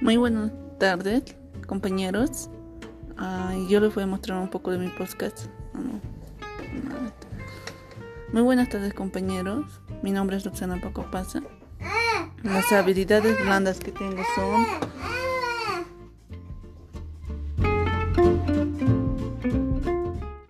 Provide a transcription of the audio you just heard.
Muy buenas tardes, compañeros. Yo les voy a mostrar un poco de mi podcast. Muy buenas tardes, compañeros. Mi nombre es Roxana Paco Pasa. Las habilidades blandas que tengo son